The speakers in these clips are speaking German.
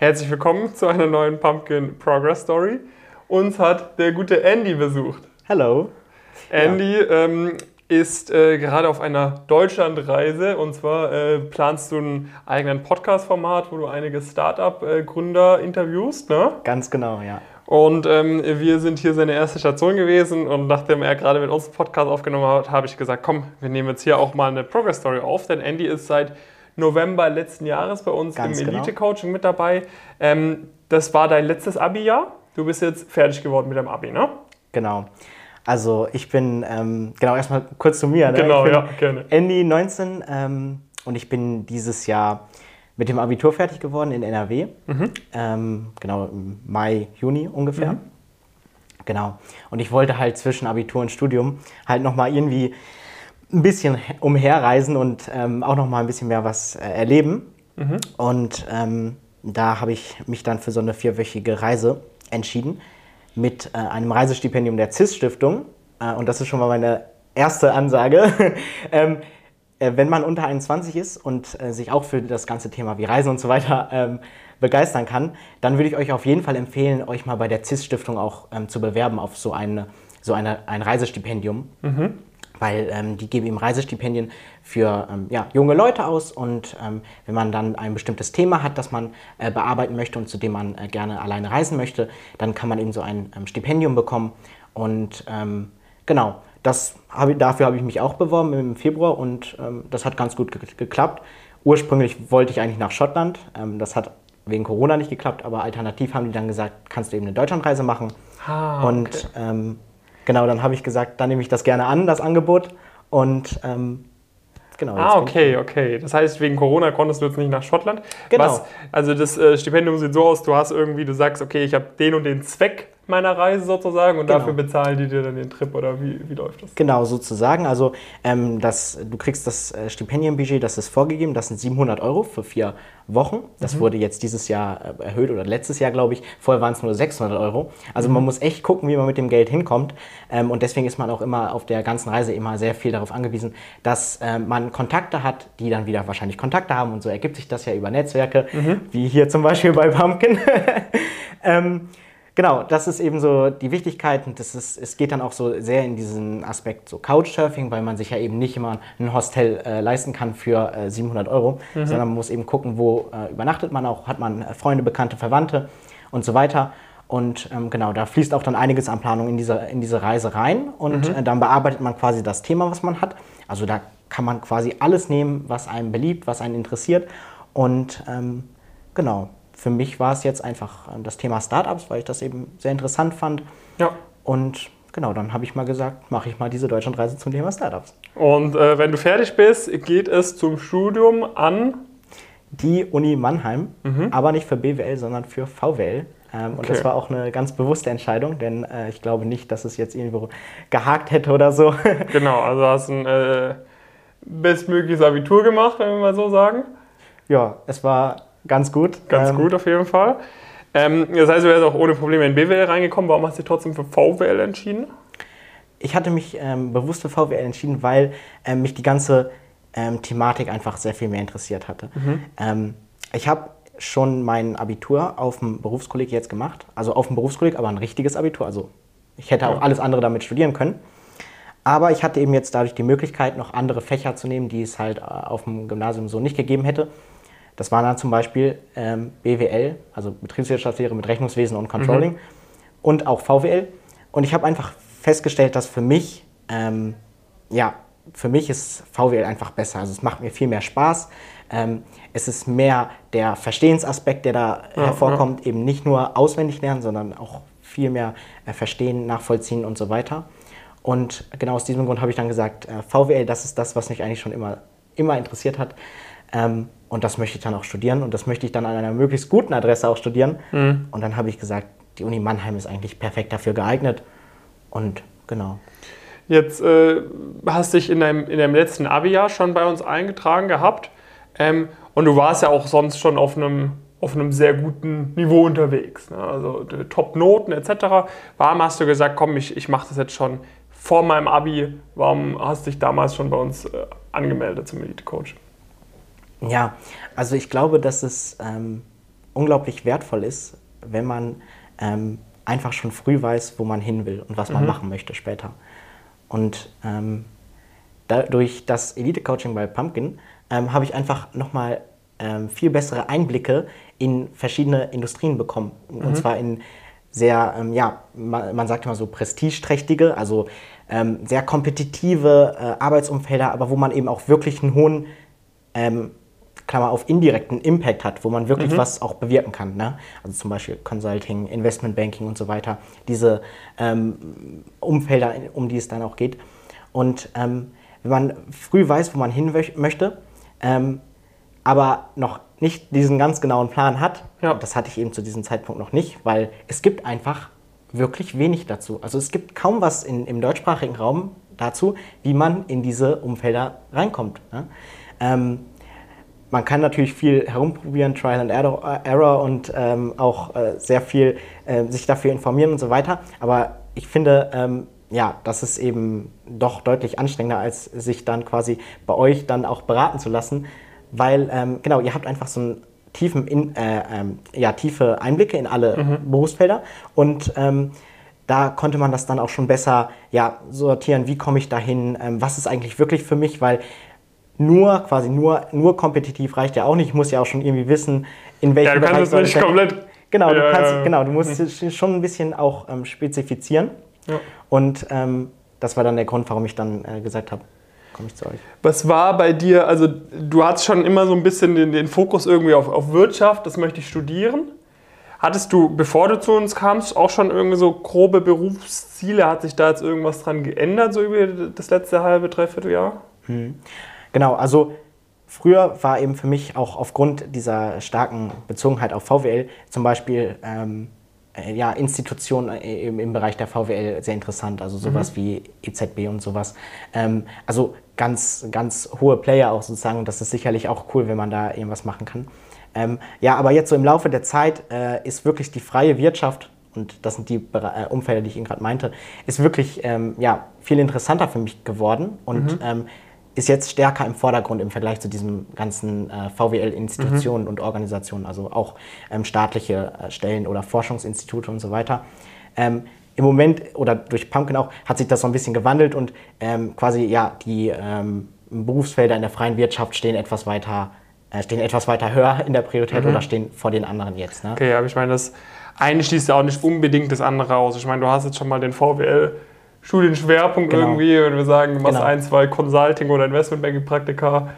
Herzlich willkommen zu einer neuen Pumpkin Progress Story. Uns hat der gute Andy besucht. Hello. Andy ähm, ist äh, gerade auf einer Deutschlandreise und zwar äh, planst du einen eigenen Podcast-Format, wo du einige Startup-Gründer interviewst, ne? Ganz genau, ja. Und ähm, wir sind hier seine erste Station gewesen und nachdem er gerade mit uns einen Podcast aufgenommen hat, habe ich gesagt, komm, wir nehmen jetzt hier auch mal eine Progress Story auf, denn Andy ist seit November letzten Jahres bei uns Ganz im genau. Elite-Coaching mit dabei. Ähm, das war dein letztes Abi-Jahr. Du bist jetzt fertig geworden mit deinem Abi, ne? Genau. Also ich bin, ähm, genau, erstmal kurz zu mir. Ne? Genau, ja, gerne. Andy 19 ähm, und ich bin dieses Jahr mit dem Abitur fertig geworden in NRW. Mhm. Ähm, genau, im Mai, Juni ungefähr. Genau. Und ich wollte halt zwischen Abitur und Studium halt nochmal irgendwie ein bisschen umherreisen und ähm, auch nochmal ein bisschen mehr was äh, erleben. Und ähm, da habe ich mich dann für so eine vierwöchige Reise entschieden mit äh, einem Reisestipendium der CIS-Stiftung. Äh, und das ist schon mal meine erste Ansage. ähm, äh, wenn man unter 21 ist und äh, sich auch für das ganze Thema wie Reisen und so weiter ähm, begeistern kann, dann würde ich euch auf jeden Fall empfehlen, euch mal bei der CIS-Stiftung auch ähm, zu bewerben auf so, eine, so eine, ein Reisestipendium. Weil ähm, die geben eben Reisestipendien für ähm, ja, junge Leute aus und ähm, wenn man dann ein bestimmtes Thema hat, das man äh, bearbeiten möchte und zu dem man äh, gerne alleine reisen möchte, dann kann man eben so ein ähm, Stipendium bekommen. Und ähm, genau, das hab ich, dafür habe ich mich auch beworben im Februar und ähm, das hat ganz gut ge geklappt. Ursprünglich wollte ich eigentlich nach Schottland. Das hat wegen Corona nicht geklappt, aber alternativ haben die dann gesagt, kannst du eben eine Deutschlandreise machen. Ah, und ähm, genau, dann habe ich gesagt, dann nehme ich das gerne an, das Angebot. Und ähm, genau. Ah, okay, okay. Das heißt, wegen Corona konntest du jetzt nicht nach Schottland. Genau. Was, also das äh, Stipendium sieht so aus, du hast irgendwie, du sagst, okay, ich habe den und den Zweck meiner Reise sozusagen und Genau. dafür bezahlen die dir dann den Trip oder wie, wie läuft das? Genau, sozusagen. Also ähm, das, du kriegst das äh, Stipendienbudget, das ist vorgegeben, das sind 700 Euro für vier Wochen. Das wurde jetzt dieses Jahr äh, erhöht oder letztes Jahr, glaube ich. Vorher waren es nur 600 Euro. Also man muss echt gucken, wie man mit dem Geld hinkommt. Ähm, und deswegen ist man auch immer auf der ganzen Reise immer sehr viel darauf angewiesen, dass äh, man Kontakte hat, die dann wieder wahrscheinlich Kontakte haben. Und so ergibt sich das ja über Netzwerke, wie hier zum Beispiel bei Pumpkin. ähm, Genau, das ist eben so die Wichtigkeit und das ist, es geht dann auch so sehr in diesen Aspekt so Couchsurfing, weil man sich ja eben nicht immer ein Hostel äh, leisten kann für äh, 700 Euro, sondern man muss eben gucken, wo äh, übernachtet man auch, hat man äh, Freunde, Bekannte, Verwandte und so weiter. Und ähm, genau, da fließt auch dann einiges an Planung in diese, in diese Reise rein und äh, dann bearbeitet man quasi das Thema, was man hat. Also da kann man quasi alles nehmen, was einem beliebt, was einen interessiert und ähm, genau, für mich war es jetzt einfach äh, das Thema Startups, weil ich das eben sehr interessant fand. Ja. Und genau, dann habe ich mal gesagt, mache ich mal diese Deutschlandreise zum Thema Startups. Und äh, wenn du fertig bist, geht es zum Studium an. Die Uni Mannheim, aber nicht für BWL, sondern für VWL. Ähm, Und Okay. das war auch eine ganz bewusste Entscheidung, denn äh, ich glaube nicht, dass es jetzt irgendwo gehakt hätte oder so. Genau, also hast ein äh, bestmögliches Abitur gemacht, wenn wir mal so sagen. ja, es war ganz gut. Ganz Ähm, gut auf jeden Fall. Ähm, das heißt, du wärst auch ohne Probleme in BWL reingekommen. Warum hast du dich trotzdem für VWL entschieden? Ich hatte mich ähm, bewusst für VWL entschieden, weil ähm, mich die ganze ähm, Thematik einfach sehr viel mehr interessiert hatte. Ähm, ich habe schon mein Abitur auf dem Berufskolleg jetzt gemacht, also auf dem Berufskolleg, aber ein richtiges Abitur. Also ich hätte auch alles andere damit studieren können. Aber ich hatte eben jetzt dadurch die Möglichkeit, noch andere Fächer zu nehmen, die es halt äh, auf dem Gymnasium so nicht gegeben hätte. Das waren dann zum Beispiel ähm, BWL, also Betriebswirtschaftslehre mit Rechnungswesen und Controlling und auch VWL. Und ich habe einfach festgestellt, dass für mich, ähm, ja, für mich ist VWL einfach besser. Also es macht mir viel mehr Spaß. Ähm, es ist mehr der Verstehensaspekt, der da hervorkommt, eben nicht nur auswendig lernen, sondern auch viel mehr äh, verstehen, nachvollziehen und so weiter. Und genau aus diesem Grund habe ich dann gesagt, äh, VWL, das ist das, was mich eigentlich schon immer, immer interessiert hat. Ähm, und das möchte ich dann auch studieren und das möchte ich dann an einer möglichst guten Adresse auch studieren. Und dann habe ich gesagt, die Uni Mannheim ist eigentlich perfekt dafür geeignet. Und genau. Jetzt äh, hast dich in deinem, in deinem letzten Abi-Jahr schon bei uns eingetragen gehabt. Ähm, und du warst ja auch sonst schon auf einem, auf einem sehr guten Niveau unterwegs. Ne? Also äh, Top-Noten etc. Warum hast du gesagt, komm, ich, ich mache das jetzt schon vor meinem Abi? Warum hast du dich damals schon bei uns äh, angemeldet zum Elite-Coach? Ja, also ich glaube, dass es ähm, unglaublich wertvoll ist, wenn man ähm, einfach schon früh weiß, wo man hin will und was man machen möchte später. Und ähm, durch das Elite-Coaching bei Pumpkin ähm, habe ich einfach nochmal ähm, viel bessere Einblicke in verschiedene Industrien bekommen. Mhm. Und zwar in sehr, ähm, ja, man, man, sagt immer so prestigeträchtige, also ähm, sehr kompetitive äh, Arbeitsumfelder, aber wo man eben auch wirklich einen hohen, ähm, Klammer auf, indirekten Impact hat, wo man wirklich mhm. was auch bewirken kann. Ne? Also zum Beispiel Consulting, Investmentbanking und so weiter. Diese ähm, Umfelder, um die es dann auch geht. Und ähm, wenn man früh weiß, wo man hin möchte, ähm, aber noch nicht diesen ganz genauen Plan hat, ja. das hatte ich eben zu diesem Zeitpunkt noch nicht, weil es gibt einfach wirklich wenig dazu. Also es gibt kaum was in, im deutschsprachigen Raum dazu, wie man in diese Umfelder reinkommt. Ne? Ähm, man kann natürlich viel herumprobieren, Trial and Error und ähm, auch äh, sehr viel äh, sich dafür informieren und so weiter. Aber ich finde, ähm, ja, das ist eben doch deutlich anstrengender, als sich dann quasi bei euch dann auch beraten zu lassen, weil, ähm, genau, ihr habt einfach so einen tiefen in, äh, ähm, ja, tiefe Einblicke in alle mhm. Berufsfelder und ähm, da konnte man das dann auch schon besser ja, sortieren, wie komme ich dahin, ähm, was ist eigentlich wirklich für mich, weil nur quasi nur, nur kompetitiv reicht ja auch nicht. Ich muss ja auch schon irgendwie wissen, in welchem ja, du kannst Bereich es nicht komplett. Genau, ja, du kannst, genau, du musst mhm. schon ein bisschen auch ähm, spezifizieren. Ja. Und ähm, das war dann der Grund, warum ich dann äh, gesagt habe, komme ich zu euch. Was war bei dir, also du hattest schon immer so ein bisschen den, den Fokus irgendwie auf, auf Wirtschaft, das möchte ich studieren. Hattest du, bevor du zu uns kamst, auch schon irgendwie so grobe Berufsziele? Hat sich da jetzt irgendwas dran geändert, so über das letzte halbe, dreiviertel Jahr? Hm. Genau, also früher war eben für mich auch aufgrund dieser starken Bezogenheit auf VWL zum Beispiel ähm, äh, ja, Institutionen äh, im, im, Bereich der VWL sehr interessant, also sowas mhm. wie EZB und sowas. Ähm, also ganz, ganz hohe Player auch sozusagen und das ist sicherlich auch cool, wenn man da irgendwas machen kann. Ähm, ja, aber jetzt so im Laufe der Zeit äh, ist wirklich die freie Wirtschaft und das sind die äh, Umfelder, die ich Ihnen gerade meinte, ist wirklich ähm, ja, viel interessanter für mich geworden und mhm. Ist jetzt stärker im Vordergrund im Vergleich zu diesen ganzen äh, VWL-Institutionen mhm. und Organisationen, also auch ähm, staatliche äh, Stellen oder Forschungsinstitute und so weiter. Ähm, Im Moment oder durch Pumpkin auch hat sich das so ein bisschen gewandelt und ähm, quasi ja die ähm, Berufsfelder in der freien Wirtschaft stehen etwas weiter äh, stehen etwas weiter höher in der Priorität mhm. oder stehen vor den anderen jetzt. Ne? Okay, aber ich meine, das eine schließt ja auch nicht unbedingt das andere aus. Ich meine, du hast jetzt schon mal den VWL Studienschwerpunkt genau. irgendwie, wenn wir sagen, du machst genau. ein, zwei Consulting- oder Investmentbanking-Praktika,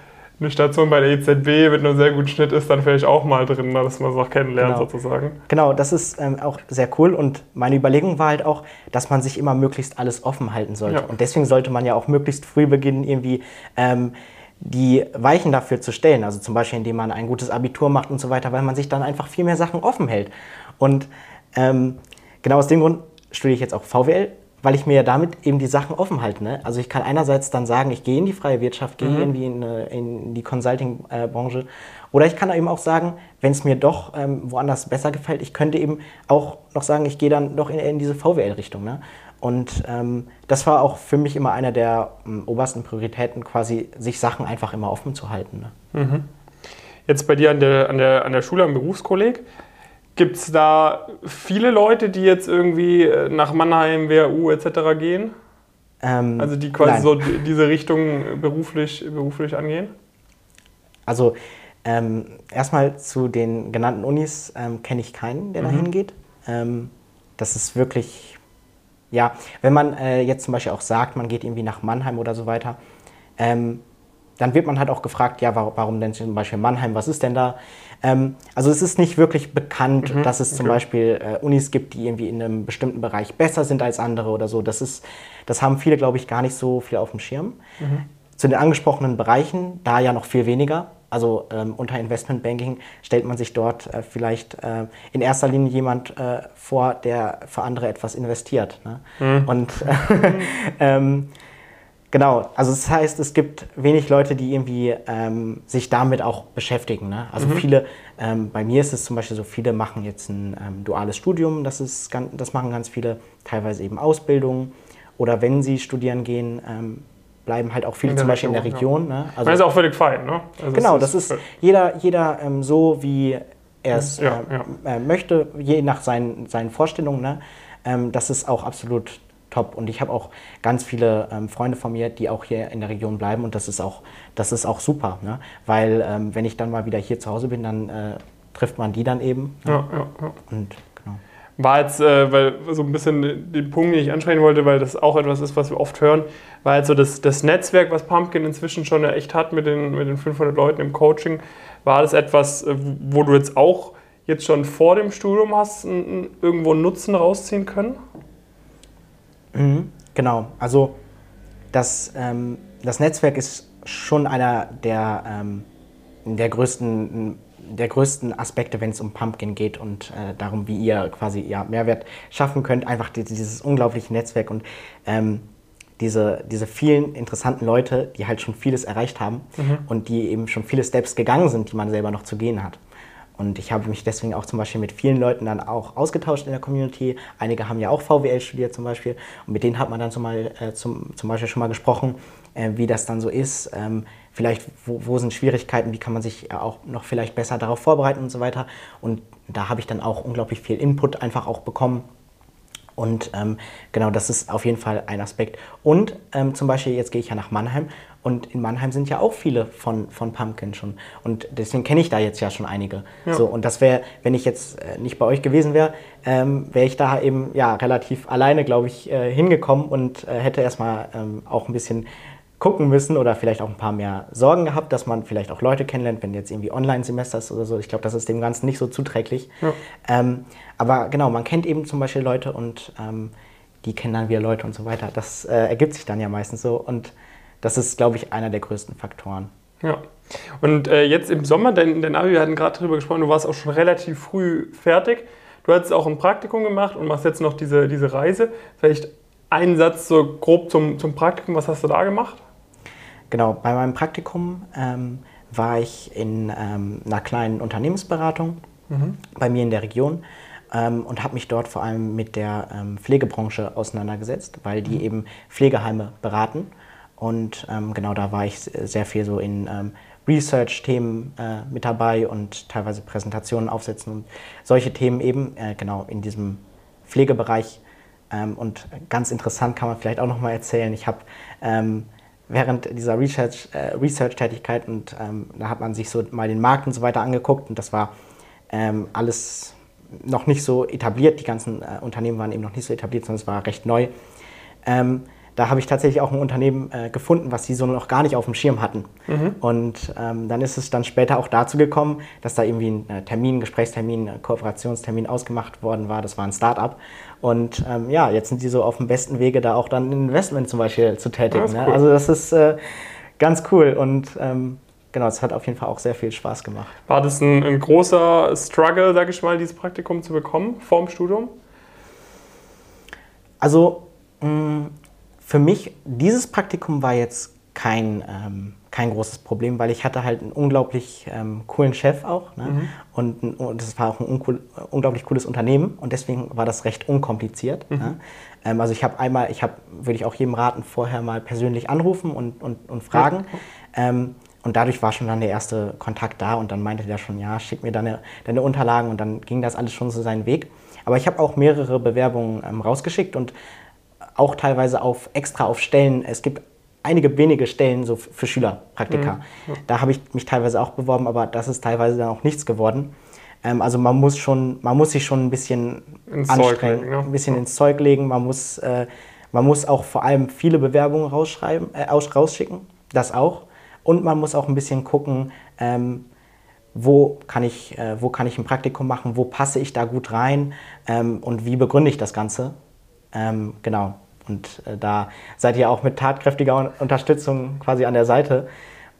eine Station bei der EZB mit einem sehr guten Schnitt ist dann vielleicht auch mal drin, dass man es auch kennenlernt genau. sozusagen. Genau, das ist ähm, auch sehr cool und meine Überlegung war halt auch, dass man sich immer möglichst alles offen halten sollte. Ja. Und deswegen sollte man ja auch möglichst früh beginnen, irgendwie ähm, die Weichen dafür zu stellen. Also zum Beispiel, indem man ein gutes Abitur macht und so weiter, weil man sich dann einfach viel mehr Sachen offen hält. Und ähm, genau aus dem Grund studiere ich jetzt auch VWL weil ich mir ja damit eben die Sachen offen halte. Ne? Also ich kann einerseits dann sagen, ich gehe in die freie Wirtschaft, gehe mhm. irgendwie in, äh, in, die Consulting-Branche. Oder ich kann eben auch sagen, wenn es mir doch ähm, woanders besser gefällt, ich könnte eben auch noch sagen, ich gehe dann doch in, in diese VWL-Richtung. Ne? Und ähm, das war auch für mich immer einer der ähm, obersten Prioritäten, quasi sich Sachen einfach immer offen zu halten. Ne? Mhm. Jetzt bei dir an der, an der, an der Schule, am Berufskolleg, Gibt es da viele Leute, die jetzt irgendwie äh, nach Mannheim, WHU etc. gehen? Ähm, also die quasi nein. so diese Richtung beruflich, beruflich angehen? Also ähm, erstmal zu den genannten Unis ähm, kenne ich keinen, der mhm. da hingeht. Ähm, das ist wirklich, ja, wenn man äh, jetzt zum Beispiel auch sagt, man geht irgendwie nach Mannheim oder so weiter, ähm, dann wird man halt auch gefragt, ja, warum denn zum Beispiel Mannheim, was ist denn da? Ähm, also es ist nicht wirklich bekannt, mhm, dass es zum Beispiel äh, Unis gibt, die irgendwie in einem bestimmten Bereich besser sind als andere oder so. Das, ist, das haben viele, glaube ich, gar nicht so viel auf dem Schirm. Mhm. Zu den angesprochenen Bereichen, da ja noch viel weniger. Also ähm, unter Investmentbanking stellt man sich dort äh, vielleicht äh, in erster Linie jemand äh, vor, der für andere etwas investiert. Ne? Mhm. Und ähm, Genau, also das heißt, es gibt wenig Leute, die irgendwie ähm, sich damit auch beschäftigen. Ne? Also mhm. viele, ähm, bei mir ist es zum Beispiel so, viele machen jetzt ein ähm, duales Studium, das, ist, das machen ganz viele, teilweise eben Ausbildung. Oder wenn sie studieren gehen, ähm, bleiben halt auch viele zum Beispiel in der Region. Ja. Ne? Also, das ist auch völlig fein. Ne? Also genau, das ist jeder, jeder ähm, so, wie er es Ja, äh, möchte, je nach seinen, seinen Vorstellungen. Ne? Ähm, das ist auch absolut top. Und ich habe auch ganz viele ähm, Freunde von mir, die auch hier in der Region bleiben und das ist auch, das ist auch super. Ne? Weil ähm, wenn ich dann mal wieder hier zu Hause bin, dann äh, trifft man die dann eben. Ne? Ja, ja, ja. Und genau. War jetzt, äh, weil so ein bisschen den Punkt, den ich ansprechen wollte, weil das auch etwas ist, was wir oft hören, war halt so das, das Netzwerk, was Pumpkin inzwischen schon echt hat mit den, mit den 500 Leuten im Coaching, war das etwas, äh, wo du jetzt auch jetzt schon vor dem Studium hast irgendwo einen Nutzen rausziehen können? Mhm, genau, also das, ähm, das Netzwerk ist schon einer der, ähm, der, größten, der größten Aspekte, wenn es um Pumpkin geht und äh, darum, wie ihr quasi ja, Mehrwert schaffen könnt. Einfach die- dieses unglaubliche Netzwerk und ähm, diese, diese vielen interessanten Leute, die halt schon vieles erreicht haben und die eben schon viele Steps gegangen sind, die man selber noch zu gehen hat. Und ich habe mich deswegen auch zum Beispiel mit vielen Leuten dann auch ausgetauscht in der Community. Einige haben ja auch VWL studiert zum Beispiel. Und mit denen hat man dann zum, mal, äh, zum, zum Beispiel schon mal gesprochen, äh, wie das dann so ist. Ähm, vielleicht, wo, wo sind Schwierigkeiten, wie kann man sich äh, auch noch vielleicht besser darauf vorbereiten und so weiter. Und da habe ich dann auch unglaublich viel Input einfach auch bekommen. Und ähm, genau, das ist auf jeden Fall ein Aspekt. Und ähm, zum Beispiel, jetzt gehe ich ja nach Mannheim und in Mannheim sind ja auch viele von, von Pumpkin schon. Und deswegen kenne ich da jetzt ja schon einige. Ja. So, und das wäre, wenn ich jetzt äh, nicht bei euch gewesen wäre, ähm, wäre ich da eben ja relativ alleine, glaube ich, äh, hingekommen und äh, hätte erstmal ähm, auch ein bisschen gucken müssen oder vielleicht auch ein paar mehr Sorgen gehabt, dass man vielleicht auch Leute kennenlernt, wenn jetzt irgendwie Online-Semester ist oder so. Ich glaube, das ist dem Ganzen nicht so zuträglich. Ja. Ähm, aber genau, man kennt eben zum Beispiel Leute und ähm, die kennen dann wieder Leute und so weiter. Das äh, ergibt sich dann ja meistens so und das ist, glaube ich, einer der größten Faktoren. Ja. Und äh, jetzt im Sommer, dein, dein Abi, wir hatten gerade darüber gesprochen, du warst auch schon relativ früh fertig. Du hattest auch ein Praktikum gemacht und machst jetzt noch diese, diese Reise. Vielleicht einen Satz so grob zum, zum Praktikum, was hast du da gemacht? Genau, bei meinem Praktikum ähm, war ich in ähm, einer kleinen Unternehmensberatung bei mir in der Region ähm, und habe mich dort vor allem mit der ähm, Pflegebranche auseinandergesetzt, weil die eben Pflegeheime beraten. Und ähm, genau da war ich sehr viel so in ähm, Research-Themen äh, mit dabei und teilweise Präsentationen aufsetzen und solche Themen eben äh, genau in diesem Pflegebereich. Ähm, und ganz interessant kann man vielleicht auch noch mal erzählen. Ich habe ähm, während dieser Research, äh, Research-Tätigkeit und ähm, da hat man sich so mal den Markt und so weiter angeguckt und das war ähm, alles noch nicht so etabliert. Die ganzen äh, Unternehmen waren eben noch nicht so etabliert, sondern es war recht neu. Da habe ich tatsächlich auch ein Unternehmen äh, gefunden, was sie so noch gar nicht auf dem Schirm hatten. Und ähm, dann ist es dann später auch dazu gekommen, dass da irgendwie ein äh, Termin, ein Gesprächstermin, ein Kooperationstermin ausgemacht worden war. Das war ein Start-up. Und ähm, ja, jetzt sind sie so auf dem besten Wege, da auch dann ein Investment zum Beispiel zu tätigen. Das ne? cool. Also das ist äh, ganz cool und ähm, genau, es hat auf jeden Fall auch sehr viel Spaß gemacht. War das ein, ein großer Struggle, sag ich mal, dieses Praktikum zu bekommen vor dem Studium? Also mh, für mich, dieses Praktikum war jetzt kein, ähm, kein großes Problem, weil ich hatte halt einen unglaublich ähm, coolen Chef auch. Ne? Und, ein- und das war auch ein uncool, unglaublich cooles Unternehmen und deswegen war das recht unkompliziert. Ne? Ähm, also ich habe einmal, ich habe, würde ich auch jedem raten, vorher mal persönlich anrufen und, und, und fragen. Ähm, und dadurch war schon dann der erste Kontakt da und dann meinte der schon, ja, schick mir deine, deine Unterlagen und dann ging das alles schon so seinen Weg. Aber ich habe auch mehrere Bewerbungen ähm, rausgeschickt und auch teilweise auf extra auf Stellen. Es gibt einige wenige Stellen so für Schülerpraktika. Da habe ich mich teilweise auch beworben, aber das ist teilweise dann auch nichts geworden. Ähm, also man muss schon, man muss sich schon ein bisschen Ins Zeug anstrengen, legen, ja. ein bisschen ins Zeug legen. Man muss, äh, man muss auch vor allem viele Bewerbungen rausschreiben, äh, aus, rausschicken. Das auch. Und man muss auch ein bisschen gucken, ähm, wo kann, ich, äh, wo kann ich ein Praktikum machen, wo passe ich da gut rein ähm, und wie begründe ich das Ganze. Ähm, genau. Und äh, da seid ihr auch mit tatkräftiger Un- Unterstützung quasi an der Seite.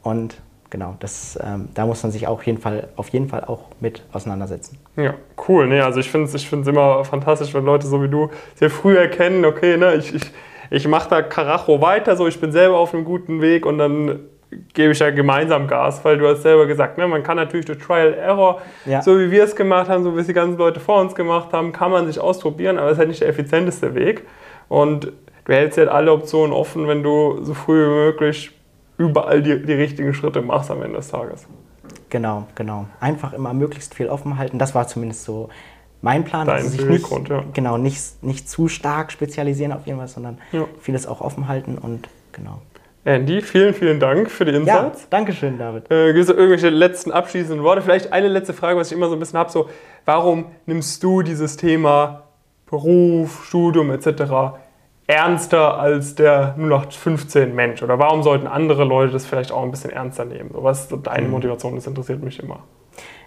Und genau, das, ähm, da muss man sich auch jeden Fall, auf jeden Fall auch mit auseinandersetzen. Ja, cool. Nee, also ich finde es ich immer fantastisch, wenn Leute so wie du sehr früh erkennen, okay, ne, ich, ich, ich mache da Karacho weiter, so ich bin selber auf einem guten Weg und dann gebe ich da gemeinsam Gas, weil du hast selber gesagt, ne, man kann natürlich durch Trial Error, Ja. so wie wir es gemacht haben, so wie es die ganzen Leute vor uns gemacht haben, kann man sich ausprobieren, aber es ist halt nicht der effizienteste Weg. Und du hältst halt alle Optionen offen, wenn du so früh wie möglich überall die, die richtigen Schritte machst am Ende des Tages. Genau, genau. Einfach immer möglichst viel offen halten. Das war zumindest so mein Plan. Dein also sich nicht, Beweggrund, ja. genau, nicht, nicht zu stark spezialisieren auf irgendwas, sondern Ja. vieles auch offen halten und genau. Andy, vielen, vielen Dank für die Ja, Insights. danke schön, David. Äh, Gibt es irgendwelche letzten abschließenden Worte? Vielleicht eine letzte Frage, was ich immer so ein bisschen habe: so, Warum nimmst du dieses Thema Beruf, Studium etc. ernster als der 0815 Mensch? Oder warum sollten andere Leute das vielleicht auch ein bisschen ernster nehmen? So, was ist so deine Mhm. Motivation? Das interessiert mich immer.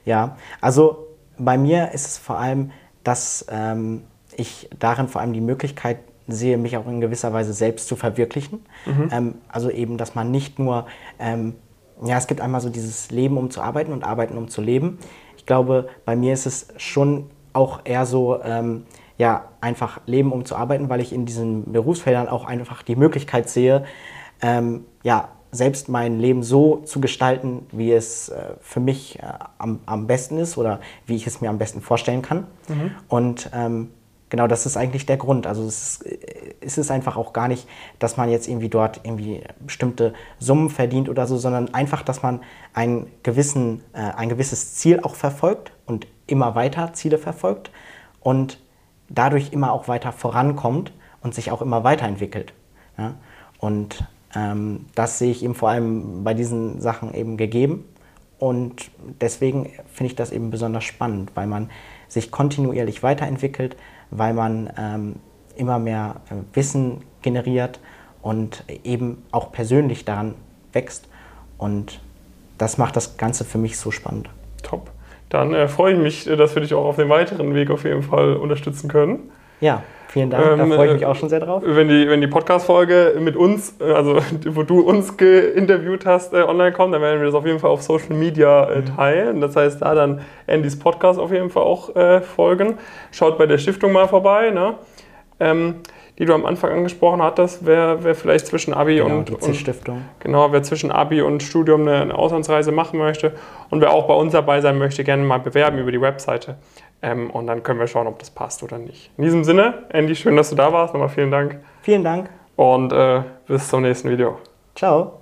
Ja, also bei mir ist es vor allem, dass ähm, ich darin vor allem die Möglichkeit sehe, mich auch in gewisser Weise selbst zu verwirklichen. Ähm, also eben, dass man nicht nur, ähm, ja, es gibt einmal so dieses Leben, um zu arbeiten und Arbeiten, um zu leben. Ich glaube, bei mir ist es schon auch eher so, ähm, ja, einfach Leben, um zu arbeiten, weil ich in diesen Berufsfeldern auch einfach die Möglichkeit sehe, ähm, ja, selbst mein Leben so zu gestalten, wie es äh, für mich äh, am, am besten ist oder wie ich es mir am besten vorstellen kann. Und ähm, genau das ist eigentlich der Grund. Also es ist, äh, es ist einfach auch gar nicht, dass man jetzt irgendwie dort irgendwie bestimmte Summen verdient oder so, sondern einfach, dass man einen gewissen, äh, ein gewisses Ziel auch verfolgt und immer weiter Ziele verfolgt und dadurch immer auch weiter vorankommt und sich auch immer weiterentwickelt. Ja? Und ähm, das sehe ich eben vor allem bei diesen Sachen eben gegeben. Und deswegen finde ich das eben besonders spannend, weil man sich kontinuierlich weiterentwickelt, weil man ähm, immer mehr äh, Wissen generiert und eben auch persönlich daran wächst. Und das macht das Ganze für mich so spannend. Top. Dann äh, freue ich mich, äh, dass wir dich auch auf dem weiteren Weg auf jeden Fall unterstützen können. Ja, vielen Dank. Ähm, da freue ich äh, mich auch schon sehr drauf. Wenn die, wenn die Podcast-Folge mit uns, äh, also wo du uns geinterviewt hast, äh, online kommt, dann werden wir das auf jeden Fall auf Social Media äh, teilen. Das heißt, da dann Andys Podcast auf jeden Fall auch äh, folgen. Schaut bei der Stiftung mal vorbei, ne? ähm, die du am Anfang angesprochen hattest, wer, wer vielleicht zwischen Abi Genau, und, die und CIS-Stiftung. Genau, wer zwischen Abi und Studium eine, eine Auslandsreise machen möchte und wer auch bei uns dabei sein möchte, gerne mal bewerben über die Webseite. Ähm, und dann können wir schauen, ob das passt oder nicht. In diesem Sinne, Andy, schön, dass du da warst. Nochmal vielen Dank Vielen Dank. und äh, bis zum nächsten Video. Ciao.